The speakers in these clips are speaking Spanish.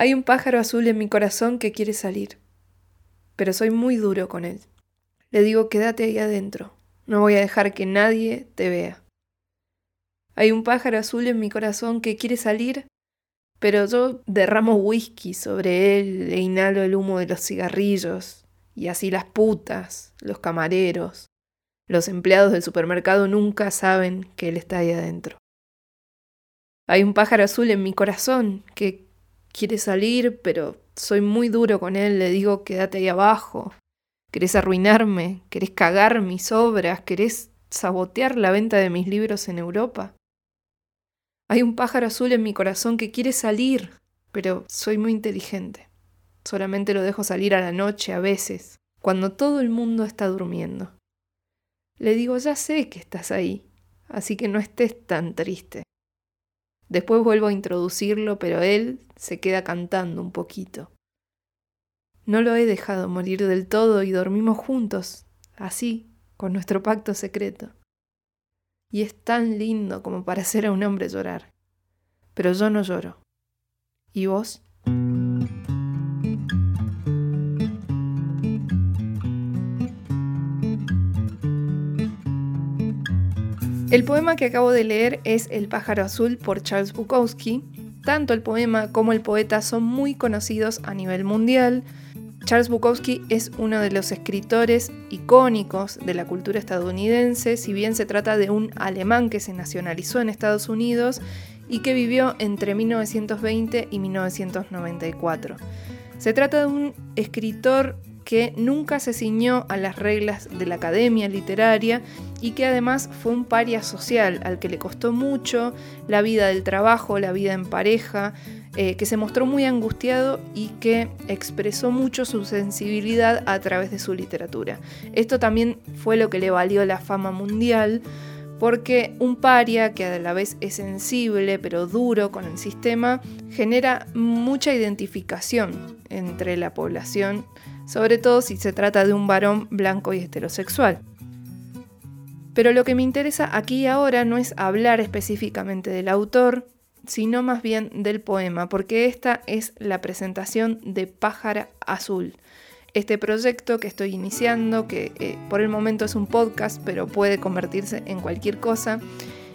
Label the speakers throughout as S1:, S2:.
S1: Hay un pájaro azul en mi corazón que quiere salir, pero soy muy duro con él. Le digo, quédate ahí adentro, no voy a dejar que nadie te vea. Hay un pájaro azul en mi corazón que quiere salir, pero yo derramo whisky sobre él e inhalo el humo de los cigarrillos, y así las putas, los camareros, los empleados del supermercado nunca saben que él está ahí adentro. Hay un pájaro azul en mi corazón que quiere salir, pero soy muy duro con él, le digo quédate ahí abajo. ¿Querés arruinarme? ¿Querés cagar mis obras? ¿Querés sabotear la venta de mis libros en Europa? Hay un pájaro azul en mi corazón que quiere salir, pero soy muy inteligente. Solamente lo dejo salir a la noche a veces, cuando todo el mundo está durmiendo. Le digo, ya sé que estás ahí, así que no estés tan triste. Después vuelvo a introducirlo, pero él se queda cantando un poquito. No lo he dejado morir del todo y dormimos juntos, así, con nuestro pacto secreto y es tan lindo como para hacer a un hombre llorar. Pero yo no lloro. ¿Y vos? El poema que acabo de leer es El pájaro azul por Charles Bukowski. Tanto el poema como el poeta son muy conocidos a nivel mundial. Charles Bukowski es uno de los escritores icónicos de la cultura estadounidense, si bien se trata de un alemán que se nacionalizó en Estados Unidos y que vivió entre 1920 y 1994. Se trata de un escritor que nunca se ciñó a las reglas de la academia literaria y que además fue un paria social al que le costó mucho la vida del trabajo, la vida en pareja, eh, que se mostró muy angustiado y que expresó mucho su sensibilidad a través de su literatura. Esto también fue lo que le valió la fama mundial, porque un paria que a la vez es sensible pero duro con el sistema genera mucha identificación entre la población, sobre todo si se trata de un varón blanco y heterosexual. Pero lo que me interesa aquí y ahora no es hablar específicamente del autor, sino más bien del poema, porque esta es la presentación de Pájara Azul. Este proyecto que estoy iniciando, que eh, por el momento es un podcast, pero puede convertirse en cualquier cosa,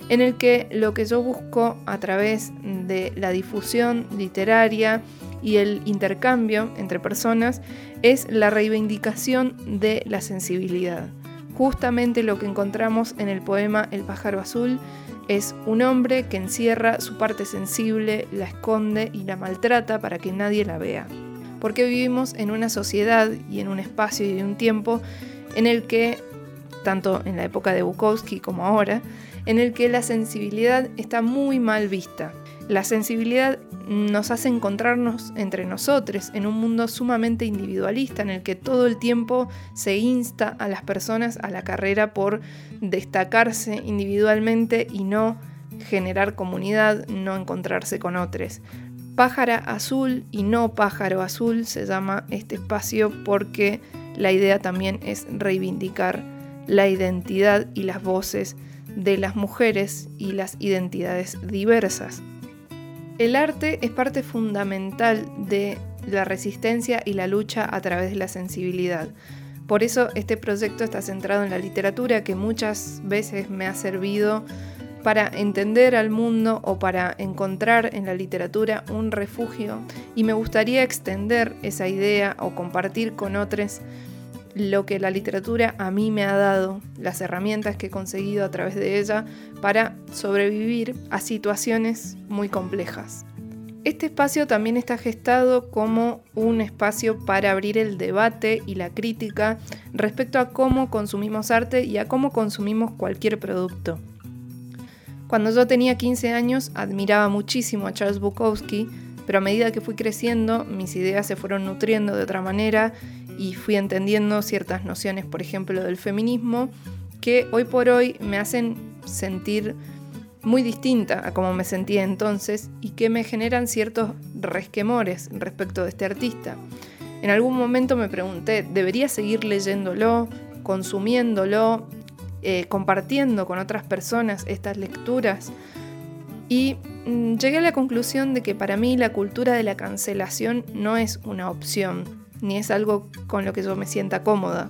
S1: en el que lo que yo busco a través de la difusión literaria y el intercambio entre personas es la reivindicación de la sensibilidad. Justamente lo que encontramos en el poema El pájaro azul es un hombre que encierra su parte sensible, la esconde y la maltrata para que nadie la vea. Porque vivimos en una sociedad y en un espacio y un tiempo en el que, tanto en la época de Bukowski como ahora, en el que la sensibilidad está muy mal vista. La sensibilidad nos hace encontrarnos entre nosotros en un mundo sumamente individualista en el que todo el tiempo se insta a las personas a la carrera por destacarse individualmente y no generar comunidad, no encontrarse con otros. Pájara azul y no pájaro azul se llama este espacio porque la idea también es reivindicar la identidad y las voces de las mujeres y las identidades diversas. El arte es parte fundamental de la resistencia y la lucha a través de la sensibilidad. Por eso este proyecto está centrado en la literatura que muchas veces me ha servido para entender al mundo o para encontrar en la literatura un refugio y me gustaría extender esa idea o compartir con otros lo que la literatura a mí me ha dado, las herramientas que he conseguido a través de ella para sobrevivir a situaciones muy complejas. Este espacio también está gestado como un espacio para abrir el debate y la crítica respecto a cómo consumimos arte y a cómo consumimos cualquier producto. Cuando yo tenía 15 años admiraba muchísimo a Charles Bukowski, pero a medida que fui creciendo mis ideas se fueron nutriendo de otra manera y fui entendiendo ciertas nociones, por ejemplo, del feminismo, que hoy por hoy me hacen sentir muy distinta a como me sentía entonces y que me generan ciertos resquemores respecto de este artista. En algún momento me pregunté, ¿debería seguir leyéndolo, consumiéndolo, eh, compartiendo con otras personas estas lecturas? Y mm, llegué a la conclusión de que para mí la cultura de la cancelación no es una opción, ni es algo con lo que yo me sienta cómoda.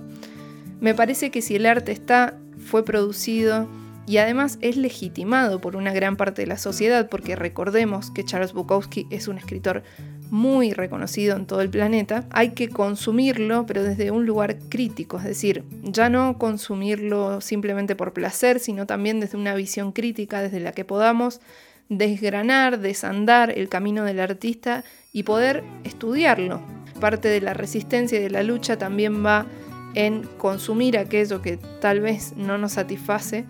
S1: Me parece que si el arte está, fue producido y además es legitimado por una gran parte de la sociedad, porque recordemos que Charles Bukowski es un escritor muy reconocido en todo el planeta, hay que consumirlo, pero desde un lugar crítico, es decir, ya no consumirlo simplemente por placer, sino también desde una visión crítica desde la que podamos desgranar, desandar el camino del artista y poder estudiarlo. Parte de la resistencia y de la lucha también va en consumir aquello que tal vez no nos satisface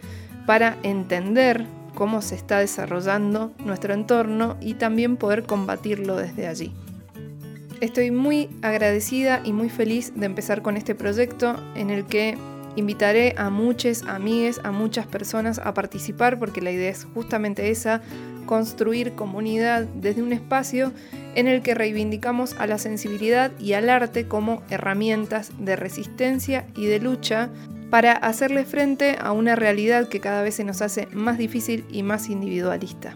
S1: para entender cómo se está desarrollando nuestro entorno y también poder combatirlo desde allí. Estoy muy agradecida y muy feliz de empezar con este proyecto en el que invitaré a muchas amigues, a muchas personas a participar porque la idea es justamente esa, construir comunidad desde un espacio en el que reivindicamos a la sensibilidad y al arte como herramientas de resistencia y de lucha para hacerle frente a una realidad que cada vez se nos hace más difícil y más individualista.